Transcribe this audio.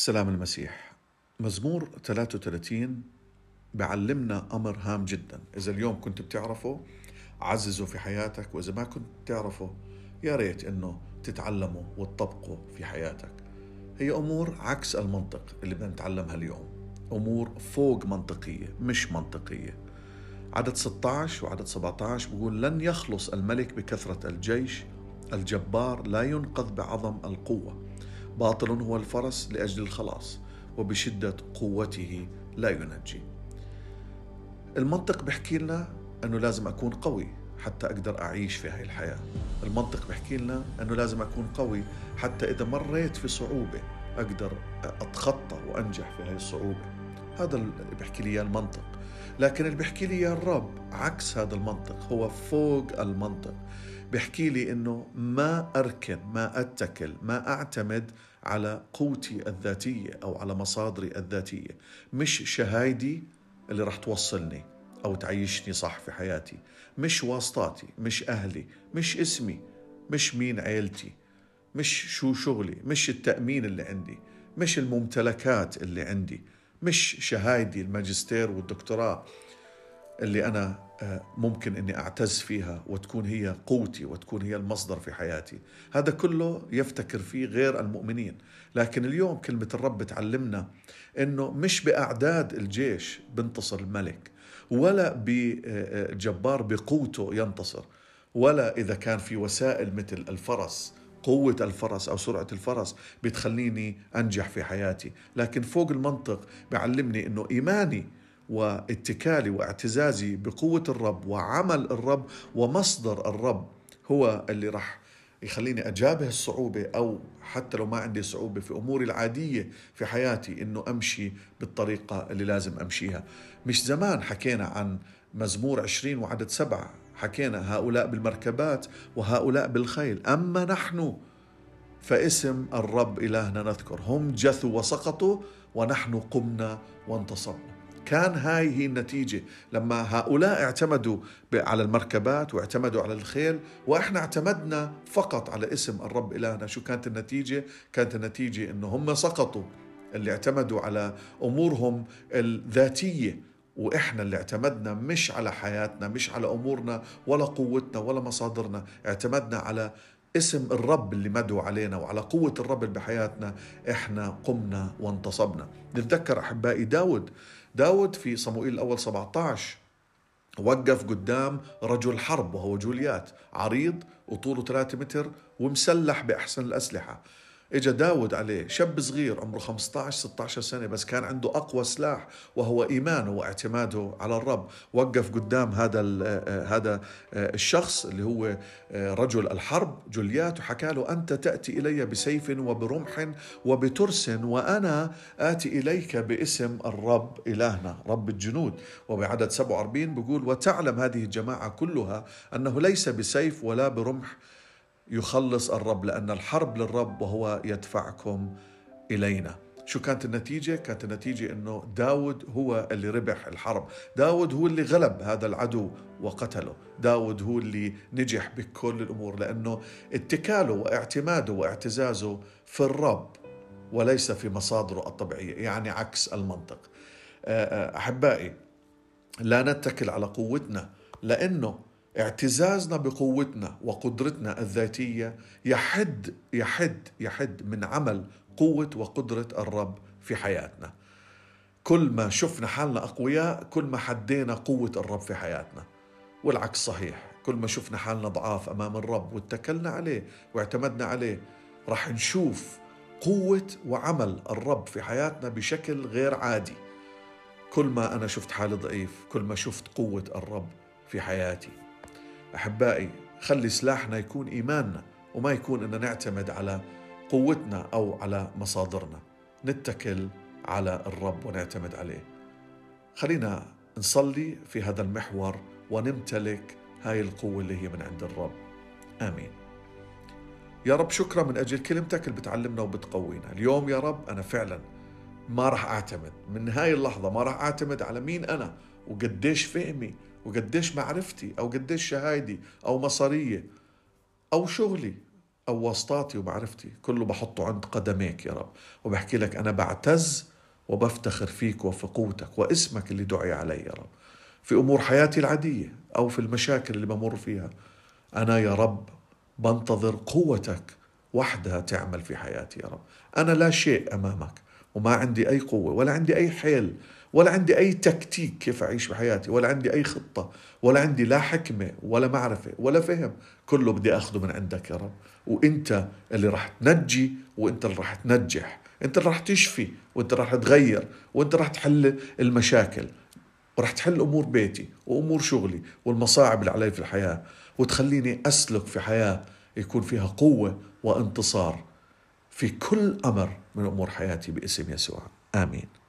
سلام المسيح. مزمور 33 بعلمنا أمر هام جدا. إذا اليوم كنت بتعرفه عززه في حياتك وإذا ما كنت تعرفه يا ريت إنه تتعلمه وتطبقه في حياتك. هي أمور عكس المنطق اللي بدنا نتعلمها اليوم. أمور فوق منطقية مش منطقية. عدد 16 وعدد 17 بقول لن يخلص الملك بكثرة الجيش. الجبار لا ينقذ بعظم القوة. باطل هو الفرس لأجل الخلاص وبشدة قوته لا ينجي. المنطق بيحكي لنا أنه لازم أكون قوي حتى أقدر أعيش في هاي الحياة. المنطق بيحكي لنا أنه لازم أكون قوي حتى إذا مريت في صعوبة أقدر أتخطى وأنجح في هاي الصعوبة. هذا اللي بيحكي لي المنطق. لكن اللي بيحكي لي الرب عكس هذا المنطق هو فوق المنطق. بيحكي لي إنه ما أركن ما أتكل ما أعتمد على قوتي الذاتية أو على مصادري الذاتية. مش شهايدي اللي راح توصلني أو تعيشني صح في حياتي. مش واسطاتي مش أهلي مش اسمي مش مين عيلتي مش شو شغلي مش التأمين اللي عندي مش الممتلكات اللي عندي. مش شهايدي الماجستير والدكتوراه اللي أنا آه، ممكن إني أعتز فيها وتكون هي قوتي وتكون هي المصدر في حياتي. هذا كله يفتكر فيه غير المؤمنين. لكن اليوم كلمة الرب بتعلمنا إنه مش بأعداد الجيش بنتصر الملك ولا بجبار بقوته ينتصر ولا إذا كان في وسائل مثل الفرس قوة الفرس أو سرعة الفرس بتخليني أنجح في حياتي. لكن فوق المنطق بعلمني أنه إيماني واتكالي واعتزازي بقوة الرب وعمل الرب ومصدر الرب هو اللي راح يخليني أجابه الصعوبة أو حتى لو ما عندي صعوبة في أموري العادية في حياتي إنه أمشي بالطريقة اللي لازم أمشيها. مش زمان حكينا عن مزمور عشرين وعدد سبعة حكينا هؤلاء بالمركبات وهؤلاء بالخيل. أما نحن فاسم الرب إلهنا نذكر. هم جثوا وسقطوا ونحن قمنا وانتصبنا كان هاي هي النتيجة. لما هؤلاء اعتمدوا على المركبات واعتمدوا على الخيل وإحنا اعتمدنا فقط على اسم الرب إلهنا. شو كانت النتيجة؟ كانت النتيجة إنه هم سقطوا. اللي اعتمدوا على أمورهم الذاتية. وإحنا اللي اعتمدنا مش على حياتنا مش على أمورنا ولا قوتنا ولا مصادرنا اعتمدنا على اسم الرب اللي مدعو علينا وعلى قوة الرب اللي بحياتنا إحنا قمنا وانتصبنا. نتذكر أحبائي داود داود في صموئيل الأول 17 وقف قدام رجل حرب وهو جوليات عريض وطوله 3 متر ومسلح بأحسن الأسلحة. اجى داود عليه شاب صغير عمره 15 16 سنة بس كان عنده أقوى سلاح وهو إيمانه واعتماده على الرب. وقف قدام هذا هذا الشخص اللي هو رجل الحرب جوليات وحكى له أنت تأتي إلي بسيف وبرمح وبترس وأنا آتي إليك باسم الرب إلهنا رب الجنود. وبعدد 47 بيقول وتعلم هذه الجماعة كلها أنه ليس بسيف ولا برمح يخلص الرب لأن الحرب للرب وهو يدفعكم إلينا. شو كانت النتيجة؟ كانت النتيجة أنه داود هو اللي ربح الحرب. داود هو اللي غلب هذا العدو وقتله. داود هو اللي نجح بكل الأمور لأنه اتكاله واعتماده واعتزازه في الرب وليس في مصادره الطبيعية يعني عكس المنطق. أحبائي لا نتكل على قوتنا لأنه اعتزازنا بقوتنا وقدرتنا الذاتية يحد يحد يحد من عمل قوة وقدرة الرب في حياتنا. كل ما شفنا حالنا أقوياء كل ما حدينا قوة الرب في حياتنا. والعكس صحيح، كل ما شفنا حالنا ضعاف أمام الرب واتكلنا عليه واعتمدنا عليه راح نشوف قوة وعمل الرب في حياتنا بشكل غير عادي. كل ما أنا شفت حالي ضعيف، كل ما شفت قوة الرب في حياتي. أحبائي خلي سلاحنا يكون إيماننا وما يكون ان نعتمد على قوتنا أو على مصادرنا. نتكل على الرب ونعتمد عليه. خلينا نصلي في هذا المحور ونمتلك هاي القوة اللي هي من عند الرب. آمين. يا رب شكرا من أجل كلمتك اللي بتعلمنا وبتقوينا. اليوم يا رب أنا فعلا ما راح أعتمد. من هاي اللحظة ما راح أعتمد على مين أنا وقديش فهمي. وقديش معرفتي أو قديش شهايدي أو مصارية أو شغلي أو واسطاتي ومعرفتي كله بحطه عند قدميك يا رب. وبحكي لك أنا بعتز وبفتخر فيك وفي قوتك واسمك اللي دعي علي يا رب. في أمور حياتي العادية أو في المشاكل اللي بمر فيها أنا يا رب بنتظر قوتك وحدها تعمل في حياتي يا رب. أنا لا شيء أمامك وما عندي أي قوة ولا عندي أي حيل ولا عندي أي تكتيك كيف أعيش بحياتي ولا عندي أي خطة ولا عندي لا حكمة ولا معرفة ولا فهم. كله بدي أخذه من عندك يا رب. وإنت اللي راح تنجي وإنت اللي راح تنجح. أنت اللي راح تشفي وإنت راح تغير وإنت راح تحل المشاكل. وراح تحل أمور بيتي وأمور شغلي والمصاعب اللي علي في الحياة. وتخليني أسلك في حياة يكون فيها قوة وانتصار في كل أمر من أمور حياتي باسم يسوع. آمين.